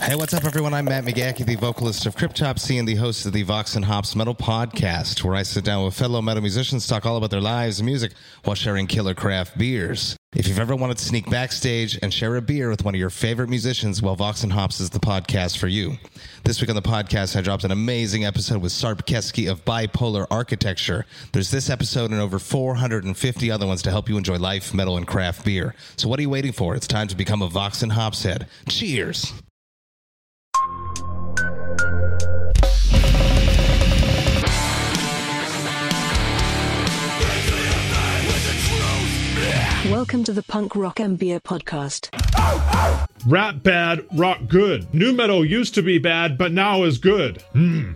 Hey, what's up, everyone? I'm Matt McGachy, the vocalist of Cryptopsy and the host of the Vox and Hops Metal Podcast, where I sit down with fellow metal musicians, talk all about their lives and music while sharing killer craft beers. If you've ever wanted to sneak backstage and share a beer with one of your favorite musicians, well, Vox and Hops is the podcast for you. This week on the podcast, I dropped an amazing episode with Sarp Keski of Bipolar Architecture. There's this episode and over 450 other ones to help you enjoy life, metal, and craft beer. So what are you waiting for? It's time to become a Vox and Hops head. Cheers! Welcome to the Punk Rock MBA podcast. Rap bad, rock good. New metal used to be bad, but now is good. Hmm.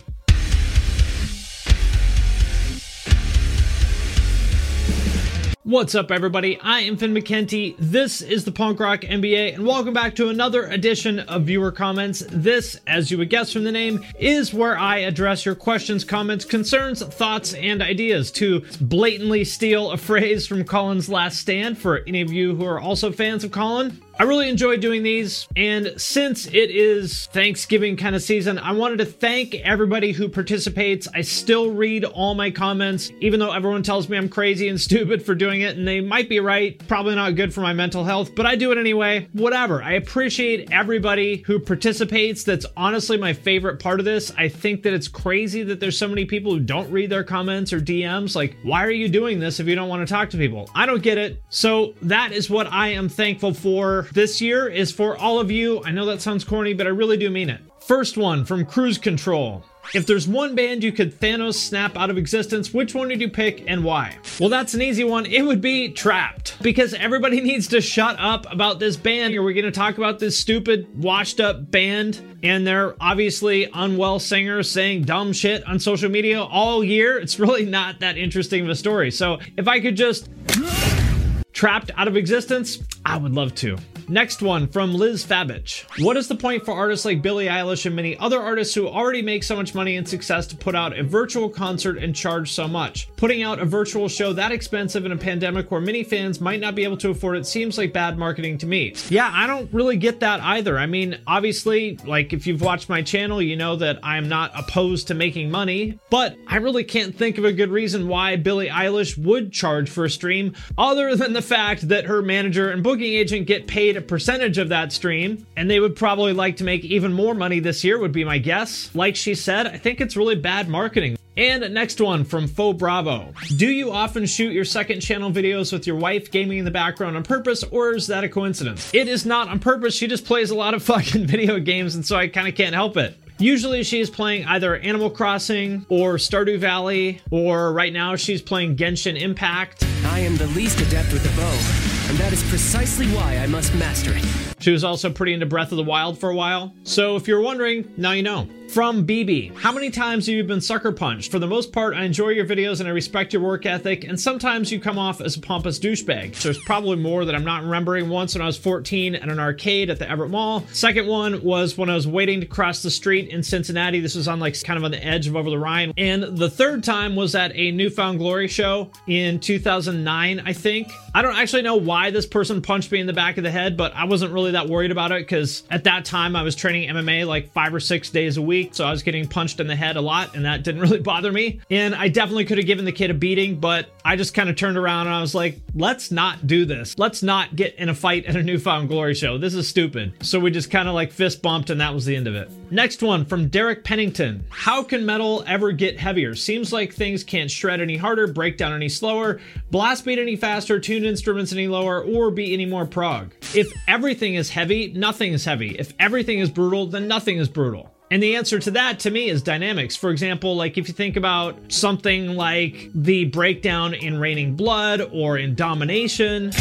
What's up, everybody? I am Finn McKenty. This is the Punk Rock MBA, and welcome back to another edition of viewer comments. This, as you would guess from the name, is where I address your questions, comments, concerns, thoughts, and ideas. To blatantly steal a phrase from Colin's Last Stand for any of you who are also fans of Colin, I really enjoy doing these, and since it is Thanksgiving kind of season, I wanted to thank everybody who participates. I still read all my comments, even though everyone tells me I'm crazy and stupid for doing it, and they might be right. Probably not good for my mental health, but I do it anyway. Whatever. I appreciate everybody who participates. That's honestly my favorite part of this. I think that it's crazy that there's so many people who don't read their comments or DMs. Like, why are you doing this if you don't want to talk to people? I don't get it. So that is what I am thankful for this year is for all of you. I know that sounds corny, but I really do mean it. First one from Cruise Control. If there's one band you could Thanos snap out of existence, which one would you pick and why? Well, that's an easy one. It would be Trapt. Because everybody needs to shut up about this band. Are we going to talk about this stupid, washed up band and their obviously unwell singers saying dumb shit on social media all year? It's really not that interesting of a story. So if I could just trapped out of existence, I would love to. Next one from Liz Fabich. What is the point for artists like Billie Eilish and many other artists who already make so much money and success to put out a virtual concert and charge so much? Putting out a virtual show that expensive in a pandemic where many fans might not be able to afford it seems like bad marketing to me. Yeah, I don't really get that either. I mean, obviously, like if you've watched my channel, you know that I'm not opposed to making money, but I really can't think of a good reason why Billie Eilish would charge for a stream other than the fact that her manager and booking agent get paid a percentage of that stream, and they would probably like to make even more money this year, would be my guess. Like she said, I think it's really bad marketing. And next one from Faux Bravo. Do you often shoot your second channel videos with your wife gaming in the background on purpose, or is that a coincidence? It is not on purpose. She just plays a lot of fucking video games, and so I kind of can't help it. Usually she's playing either Animal Crossing or Stardew Valley, or right now she's playing Genshin Impact. I am the least adept with the bow, and that is precisely why I must master it. She was also pretty into Breath of the Wild for a while. So if you're wondering, now you know. From BB, how many times have you been sucker punched? For the most part, I enjoy your videos and I respect your work ethic, and sometimes you come off as a pompous douchebag. There's probably more that I'm not remembering. Once when I was 14 at an arcade at the Everett Mall. Second one was when I was waiting to cross the street in Cincinnati. This was on like kind of on the edge of Over the Rhine. And the third time was at a New Found Glory show in 2009, I think. I don't actually know why this person punched me in the back of the head, but I wasn't really that worried about it because at that time I was training MMA like five or six days a week week, so I was getting punched in the head a lot, and that didn't really bother me. And I definitely could have given the kid a beating, but I just kind of turned around and I was like, let's not do this. Let's not get in a fight at a New Found Glory show. This is stupid. So we just kind of like fist bumped, and that was the end of it. Next one from Derek Pennington. How can metal ever get heavier? Seems like things can't shred any harder, break down any slower, blast beat any faster, tune instruments any lower, or be any more prog. If everything is heavy, nothing is heavy. If everything is brutal, then nothing is brutal. And the answer to that to me is dynamics. For example, like if you think about something like the breakdown in Raining Blood or in Domination.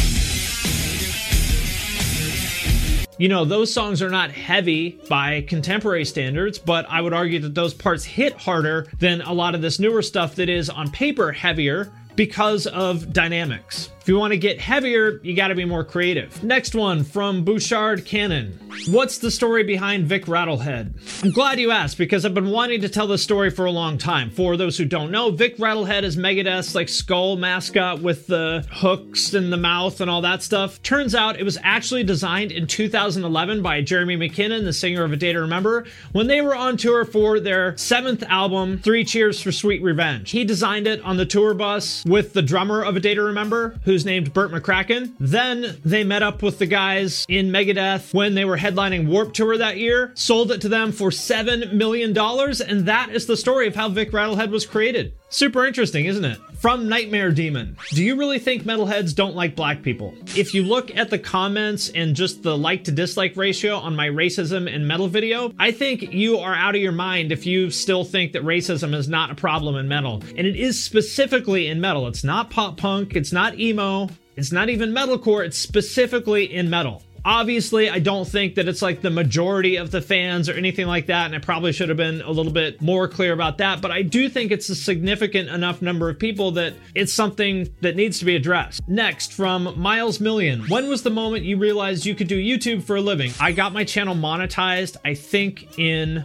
You know, those songs are not heavy by contemporary standards, but I would argue that those parts hit harder than a lot of this newer stuff that is on paper heavier because of dynamics. If you want to get heavier, you got to be more creative. Next one from Bouchard Cannon. What's the story behind Vic Rattlehead? I'm glad you asked because I've been wanting to tell this story for a long time. For those who don't know, Vic Rattlehead is Megadeth's like skull mascot with the hooks in the mouth and all that stuff. Turns out it was actually designed in 2011 by Jeremy McKinnon, the singer of A Day to Remember, when they were on tour for their seventh album, Three Cheers for Sweet Revenge. He designed it on the tour bus with the drummer of A Day to Remember, who's named Bert McCracken. Then they met up with the guys in Megadeth when they were headlining Warped Tour that year, sold it to them for $7 million, and that is the story of how Vic Rattlehead was created. Super interesting, isn't it? From Nightmare Demon. Do you really think metalheads don't like black people? If you look at the comments and just the like to dislike ratio on my racism and metal video, I think you are out of your mind if you still think that racism is not a problem in metal. And it is specifically in metal. It's not pop punk, it's not emo, it's not even metalcore, it's specifically in metal. Obviously, I don't think that it's like the majority of the fans or anything like that, and I probably should have been a little bit more clear about that, but I do think it's a significant enough number of people that it's something that needs to be addressed. Next, from Miles Million. When was the moment you realized you could do YouTube for a living? I got my channel monetized, I think, in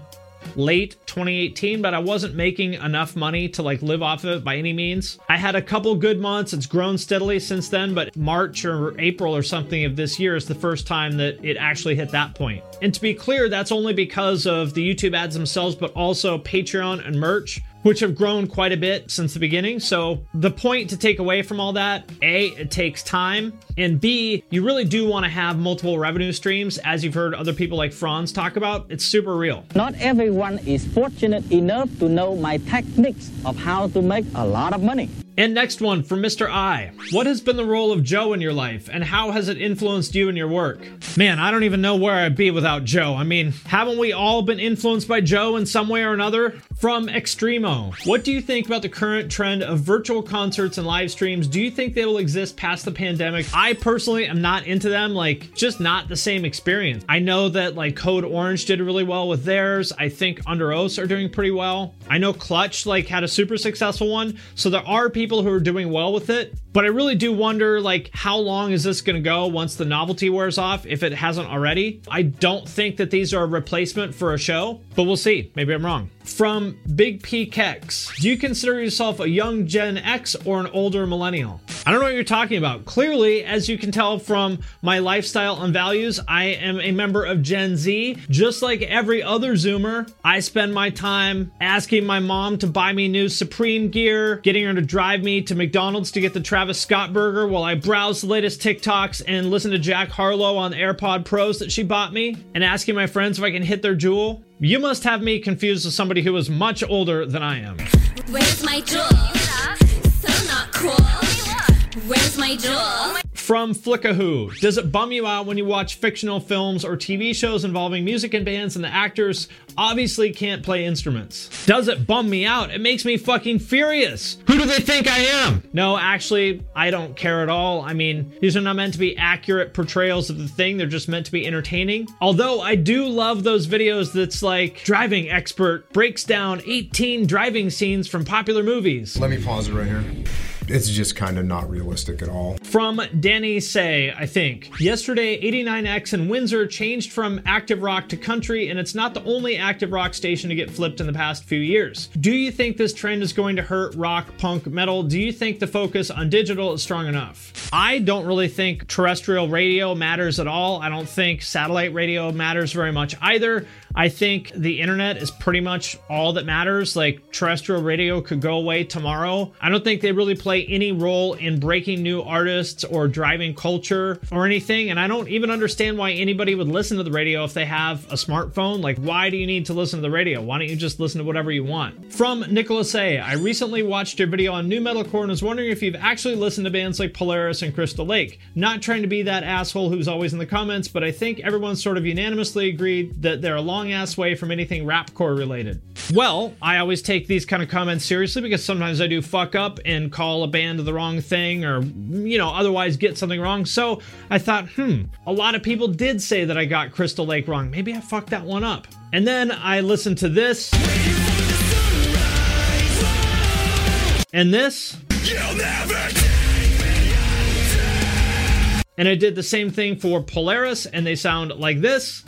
late 2018, but I wasn't making enough money to like live off of it by any means. I had a couple good months. It's grown steadily since then, but March or April or something of this year is the first time that it actually hit that point. And to be clear, that's only because of the YouTube ads themselves, but also Patreon and merch which have grown quite a bit since the beginning. So, the point to take away from all that A, it takes time, and B, you really do want to have multiple revenue streams, as you've heard other people like Franz talk about. It's super real. Not everyone is fortunate enough to know my techniques of how to make a lot of money. And next one from Mr. I. What has been the role of Joe in your life, and how has it influenced you in your work? Man, I don't even know where I'd be without Joe. I mean, haven't we all been influenced by Joe in some way or another? From Extremo. What do you think about the current trend of virtual concerts and live streams? Do you think they will exist past the pandemic? I personally am not into them, like, just not the same experience. I know that, like, Code Orange did really well with theirs. I think Underoath are doing pretty well. I know Clutch, like, had a super successful one. So there are people who are doing well with it. But I really do wonder, like, how long is this going to go once the novelty wears off, if it hasn't already? I don't think that these are a replacement for a show, but we'll see. Maybe I'm wrong. From Big P Kex, do you consider yourself a young Gen X or an older millennial? I don't know what you're talking about. Clearly, as you can tell from my lifestyle and values, I am a member of Gen Z. Just like every other Zoomer, I spend my time asking my mom to buy me new Supreme gear, getting her to drive me to McDonald's to get the Travis Scott burger while I browse the latest TikToks and listen to Jack Harlow on the AirPod Pros that she bought me, and asking my friends if I can hit their Juul. You must have me confused with somebody who is much older than I am. Where's my Juul? So not cool. Where's my Juul? From Flickahoo, does it bum you out when you watch fictional films or TV shows involving music and bands and the actors obviously can't play instruments? Does it bum me out? It makes me fucking furious. Who do they think I am? No, actually, I don't care at all. I mean, these are not meant to be accurate portrayals of the thing, they're just meant to be entertaining. Although I do love those videos that's like driving expert breaks down 18 driving scenes from popular movies. Let me pause it right here. It's just kind of not realistic at all. From Danny Say, I think. Yesterday, 89X in Windsor changed from active rock to country, and it's not the only active rock station to get flipped in the past few years. Do you think this trend is going to hurt rock, punk, metal? Do you think the focus on digital is strong enough? I don't really think terrestrial radio matters at all. I don't think satellite radio matters very much either. I think the internet is pretty much all that matters. Like terrestrial radio could go away tomorrow. I don't think they really play any role in breaking new artists or driving culture or anything. And I don't even understand why anybody would listen to the radio if they have a smartphone. Like, why do you need to listen to the radio? Why don't you just listen to whatever you want? From Nicholas A. I recently watched your video on new metalcore and was wondering if you've actually listened to bands like Polaris and Crystal Lake. Not trying to be that asshole who's always in the comments, but I think everyone sort of unanimously agreed that they're a long ass way from anything rapcore related. Well, I always take these kind of comments seriously because sometimes I do fuck up and call a band the wrong thing or, you know, otherwise get something wrong. So I thought, hmm, a lot of people did say that I got Crystal Lake wrong. Maybe I fucked that one up. And then I listened to this. And this. And I did the same thing for Polaris, and they sound like this.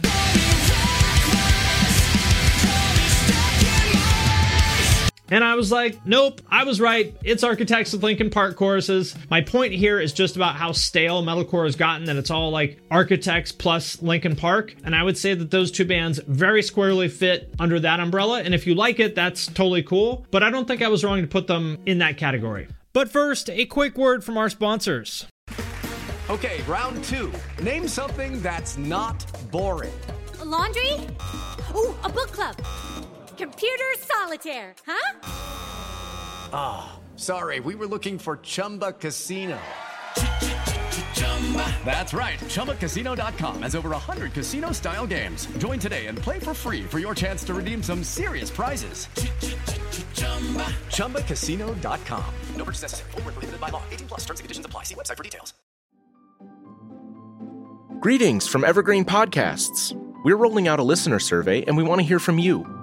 And I was like, nope, I was right. It's Architects of Linkin Park choruses. My point here is just about how stale metalcore has gotten that it's all like Architects plus Linkin Park. And I would say that those two bands very squarely fit under that umbrella. And if you like it, that's totally cool. But I don't think I was wrong to put them in that category. But first, a quick word from our sponsors. Okay, round two. Name something that's not boring. A laundry? Ooh, a book club. Computer solitaire, huh? Ah, oh, sorry, we were looking for Chumba Casino. That's right. ChumbaCasino.com has over 100 casino style games. Join today and play for free for your chance to redeem some serious prizes. ChumbaCasino.com. No purchase necessary. Full prohibited by law. 18 plus terms and conditions apply. See website for details. Greetings from Evergreen Podcasts. We're rolling out a listener survey and we want to hear from you.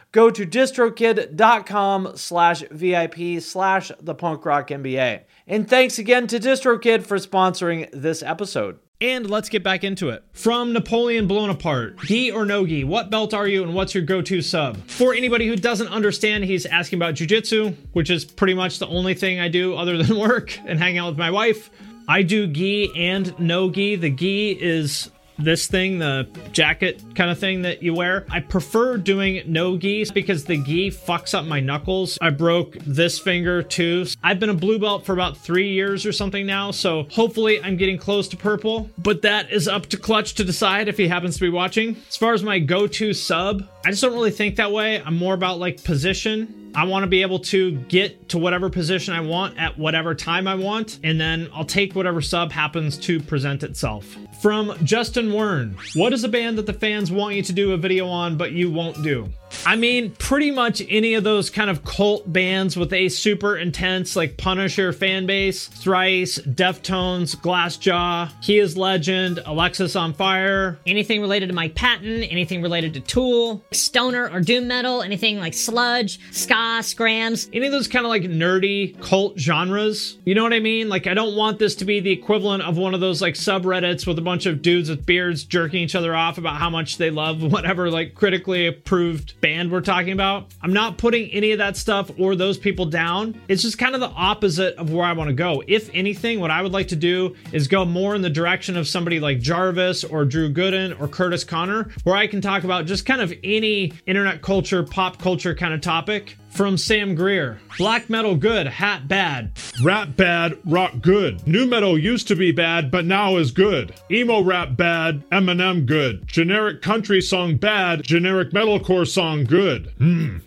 go to distrokid.com slash VIP slash the punk rock MBA. And thanks again to DistroKid for sponsoring this episode. And let's get back into it. From Napoleon Blown Apart, gi or no gi, what belt are you and what's your go-to sub? For anybody who doesn't understand, he's asking about jujitsu, which is pretty much the only thing I do other than work and hang out with my wife. I do gi and no gi. The gi is this thing, the jacket kind of thing that you wear. I prefer doing no gi because the gi fucks up my knuckles. I broke this finger too. I've been a blue belt for about three years or something now, so hopefully I'm getting close to purple. But that is up to Clutch to decide if he happens to be watching. As far as my go to sub, I just don't really think that way. I'm more about like position. I want to be able to get to whatever position I want at whatever time I want, and then I'll take whatever sub happens to present itself. From Justin Wern, what is a band that the fans want you to do a video on but you won't do? I mean, pretty much any of those kind of cult bands with a super intense, like Punisher fan base, Thrice, Deftones, Glassjaw, He is Legend, Alexisonfire. Anything related to Mike Patton, anything related to Tool, Stoner or Doom Metal, anything like Sludge, Ska, Scrams. Any of those kind of like nerdy cult genres. You know what I mean? Like, I don't want this to be the equivalent of one of those like subreddits with a bunch of dudes with beards jerking each other off about how much they love whatever like critically approved band we're talking about. I'm not putting any of that stuff or those people down. It's just kind of the opposite of where I want to go. If anything, what I would like to do is go more in the direction of somebody like Jarvis or Drew Gooden or Curtis Conner, where I can talk about just kind of any internet culture, pop culture kind of topic. From Sam Greer. Black metal good, hat bad. Rap bad, rock good. New metal used to be bad, but now is good. Emo rap bad, Eminem good. Generic country song bad, generic metalcore song good. Hmm.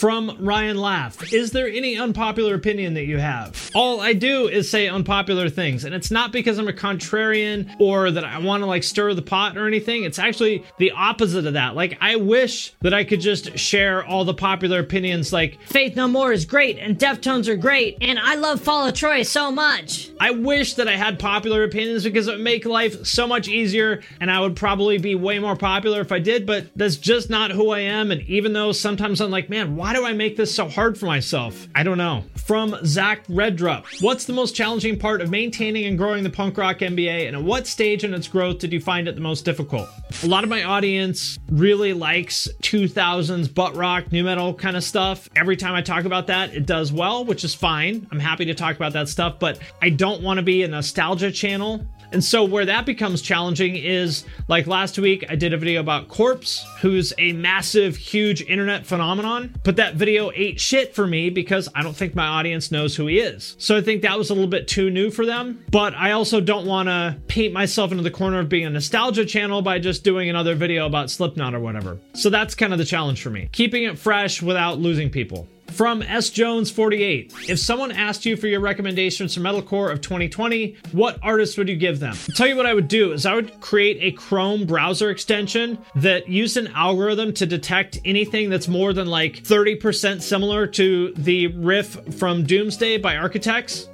From Ryan Laugh. Is there any unpopular opinion that you have? All I do is say unpopular things, and it's not because I'm a contrarian or that I want to like stir the pot or anything. It's actually the opposite of that. Like, I wish that I could just share all the popular opinions, like, Faith No More is great, and Deftones are great, and I love Fall of Troy so much. I wish that I had popular opinions because it would make life so much easier, and I would probably be way more popular if I did, but that's just not who I am. And even though sometimes I'm like, man, why do I make this so hard for myself? I don't know. From Zach Redrup, what's the most challenging part of maintaining and growing the punk rock MBA, and at what stage in its growth did you find it the most difficult? A lot of my audience really likes 2000s butt rock, new metal kind of stuff. Every time I talk about that, it does well, which is fine. I'm happy to talk about that stuff, but I don't want to be a nostalgia channel. And so, where that becomes challenging is like last week, I did a video about Corpse, who's a massive, huge internet phenomenon. But that video ate shit for me because I don't think my audience knows who he is. So, I think that was a little bit too new for them. But I also don't want to paint myself into the corner of being a nostalgia channel by just doing another video about Slipknot or whatever. So, that's kind of the challenge for me. Keeping it fresh without losing people. From S. Jones 48. If someone asked you for your recommendations for metalcore of 2020, what artist would you give them? I'll tell you what I would do is I would create a Chrome browser extension that used an algorithm to detect anything that's more than like 30% similar to the riff from Doomsday by Architects.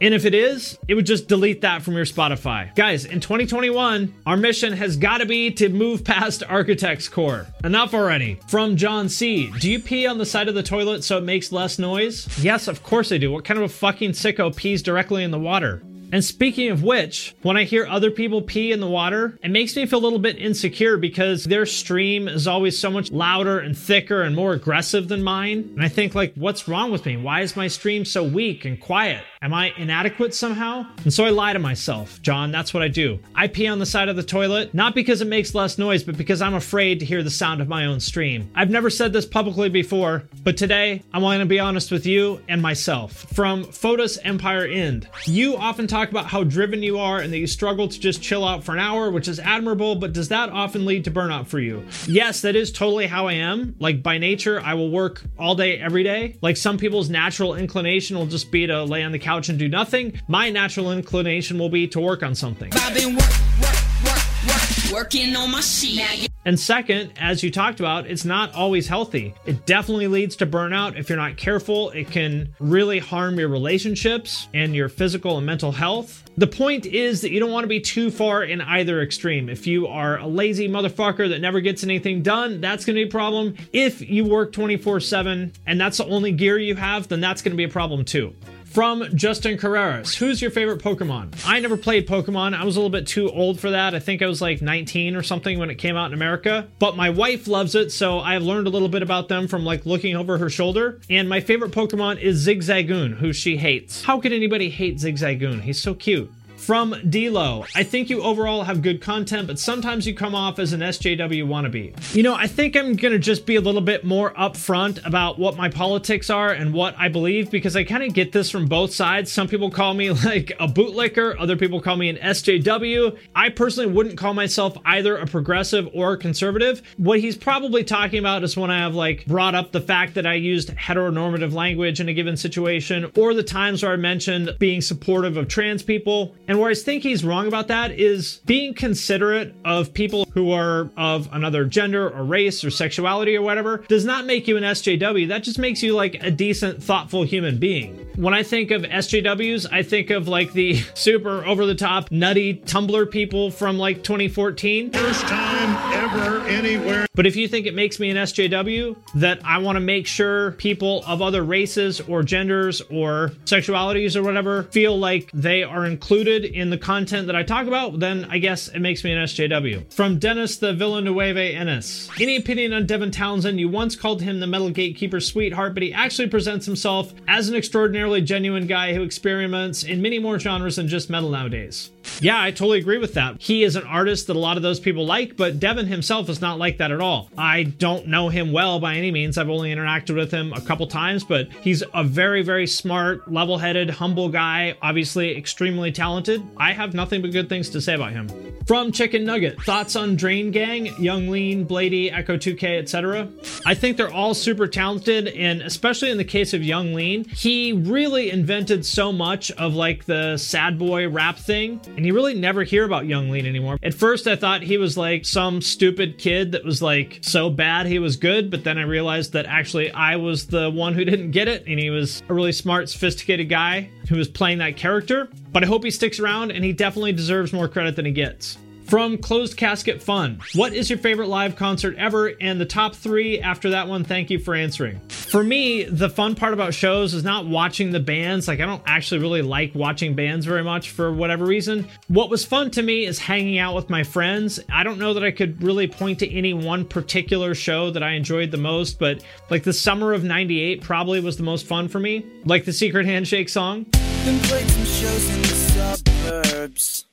And if it is, it would just delete that from your Spotify. Guys, in 2021, our mission has got to be to move past Architect's Core. Enough already. From John C. Do you pee on the side of the toilet so it makes less noise? Yes, of course I do. What kind of a fucking sicko pees directly in the water? And speaking of which, when I hear other people pee in the water, it makes me feel a little bit insecure because their stream is always so much louder and thicker and more aggressive than mine. And I think like, what's wrong with me? Why is my stream so weak and quiet? Am I inadequate somehow? And so I lie to myself, John, that's what I do. I pee on the side of the toilet, not because it makes less noise, but because I'm afraid to hear the sound of my own stream. I've never said this publicly before, but today I'm going to be honest with you and myself. From Photos Empire End, you often talk about how driven you are and that you struggle to just chill out for an hour, which is admirable, but does that often lead to burnout for you? Yes, that is totally how I am. Like by nature, I will work all day, every day. Like some people's natural inclination will just be to lay on the couch and do nothing. My natural inclination will be to work on something. I've been work, work, work, work, working on my shit. And second, as you talked about, it's not always healthy. It definitely leads to burnout if you're not careful. It can really harm your relationships and your physical and mental health. The point is that you don't want to be too far in either extreme. If you are a lazy motherfucker that never gets anything done, that's going to be a problem. If you work 24 7 and that's the only gear you have, then that's going to be a problem too from Justin Carreras. Who's your favorite Pokemon? I never played Pokemon. I was a little bit too old for that. I think I was like 19 or something when it came out in America. But my wife loves it, so I've learned a little bit about them from like looking over her shoulder. And my favorite Pokemon is Zigzagoon, who she hates. How could anybody hate Zigzagoon? He's so cute. From Delo, I think you overall have good content, but sometimes you come off as an SJW wannabe. You know, I think I'm gonna just be a little bit more upfront about what my politics are and what I believe because I kind of get this from both sides. Some people call me like a bootlicker, other people call me an SJW. I personally wouldn't call myself either a progressive or a conservative. What he's probably talking about is when I have like brought up the fact that I used heteronormative language in a given situation, or the times where I mentioned being supportive of trans people. And And where I think he's wrong about that is being considerate of people who are of another gender or race or sexuality or whatever does not make you an SJW. That just makes you like a decent, thoughtful human being. When I think of SJWs, I think of like the super over the top, nutty Tumblr people from like 2014. First time ever anywhere. But if you think it makes me an SJW, that I want to make sure people of other races or genders or sexualities or whatever feel like they are included in the content that I talk about, then I guess it makes me an SJW. From Dennis the Villanueva Ennis. Any opinion on Devin Townsend? You once called him the Metal Gatekeeper sweetheart, but he actually presents himself as an extraordinarily genuine guy who experiments in many more genres than just metal nowadays. Yeah, I totally agree with that. He is an artist that a lot of those people like, but Devin himself is not like that at all. I don't know him well by any means. I've only interacted with him a couple times, but he's a very, very smart, level headed, humble guy, obviously extremely talented. I have nothing but good things to say about him. From Chicken Nugget, thoughts on Drain Gang, Yung Lean, Bladee, Echo 2K, etc. I think they're all super talented, and especially in the case of Yung Lean, he really invented so much of like the sad boy rap thing, and you really never hear about Yung Lean anymore. At first, I thought he was like some stupid kid that was like so bad he was good, but then I realized that actually I was the one who didn't get it, and he was a really smart, sophisticated guy who was playing that character. But I hope he sticks around, and he definitely deserves more credit than he gets. From Closed Casket Fun, what is your favorite live concert ever? And the top three after that one, thank you for answering. For me, the fun part about shows is not watching the bands. Like, I don't actually really like watching bands very much for whatever reason. What was fun to me is hanging out with my friends. I don't know that I could really point to any one particular show that I enjoyed the most, but like the summer of 98 probably was the most fun for me. Like the Secret Handshake song. Been played some shows in the suburbs.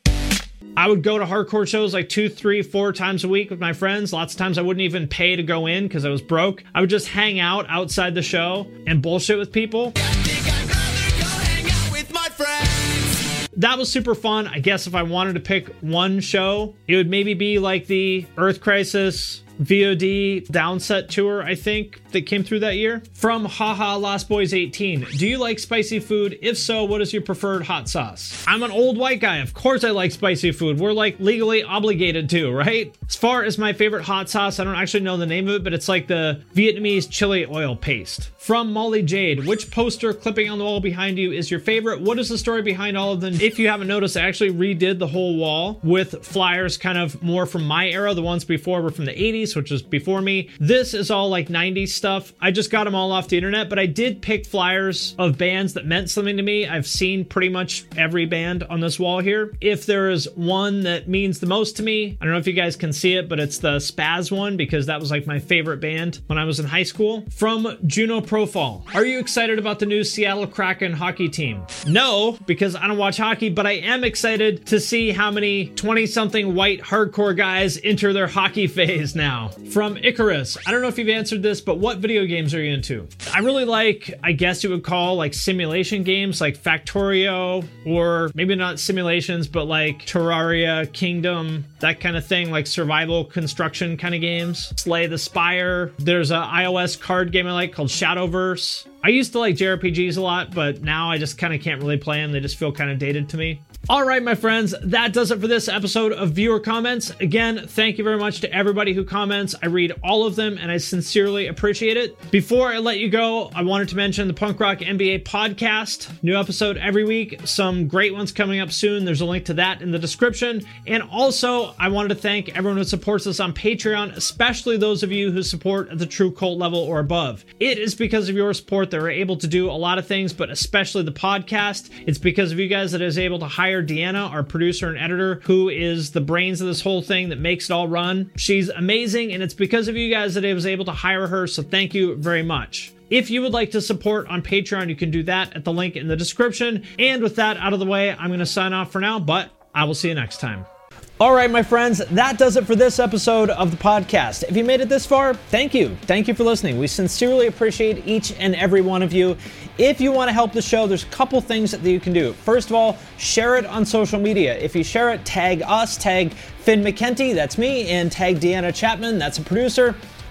I would go to hardcore shows like two, three, four times a week with my friends. Lots of times I wouldn't even pay to go in because I was broke. I would just hang out outside the show and bullshit with people. That was super fun. I guess if I wanted to pick one show, it would maybe be like the Earth Crisis VOD downset tour, I think, that came through that year. From Haha Lost Boys 18. Do you like spicy food? If so, what is your preferred hot sauce? I'm an old white guy. Of course I like spicy food. We're like legally obligated to, right? As far as my favorite hot sauce, I don't actually know the name of it, but it's like the Vietnamese chili oil paste. From Molly Jade, which poster clipping on the wall behind you is your favorite? What is the story behind all of them? If you haven't noticed, I actually redid the whole wall with flyers kind of more from my era. The ones before were from the 80s which was before me. This is all like 90s stuff. I just got them all off the internet, but I did pick flyers of bands that meant something to me. I've seen pretty much every band on this wall here. If there is one that means the most to me, I don't know if you guys can see it, but it's the Spazz one because that was like my favorite band when I was in high school. From Juno Profile. Are you excited about the new Seattle Kraken hockey team? No, because I don't watch hockey, but I am excited to see how many 20 something white hardcore guys enter their hockey phase now. From Icarus. I don't know if you've answered this, but what video games are you into? I really like, I guess you would call like simulation games like Factorio, or maybe not simulations, but like Terraria, Kingdom, that kind of thing, like survival construction kind of games. Slay the Spire. There's a iOS card game I like called Shadowverse. I used to like JRPGs a lot, but now I just kind of can't really play them. They just feel kind of dated to me. All right, my friends, that does it for this episode of Viewer Comments. Again, thank you very much to everybody who comments. I read all of them and I sincerely appreciate it. Before I let you go, I wanted to mention the Punk Rock MBA podcast. New episode every week, some great ones coming up soon. There's a link to that in the description. And also, I wanted to thank everyone who supports us on Patreon, especially those of you who support at the true cult level or above. It is because of your support that we're able to do a lot of things, but especially the podcast. It's because of you guys that is able to hire Deanna, our producer and editor, who is the brains of this whole thing that makes it all run. She's amazing, and it's because of you guys that I was able to hire her, so thank you very much. If you would like to support on Patreon, you can do that at the link in the description. And with that out of the way, I'm going to sign off for now, but I will see you next time. All right, my friends, that does it for this episode of the podcast. If you made it this far, thank you. Thank you for listening. We sincerely appreciate each and every one of you. If you want to help the show, there's a couple things that you can do. First of all, share it on social media. If you share it, tag us, tag Finn McKenty, that's me, and tag Deanna Chapman, that's a producer.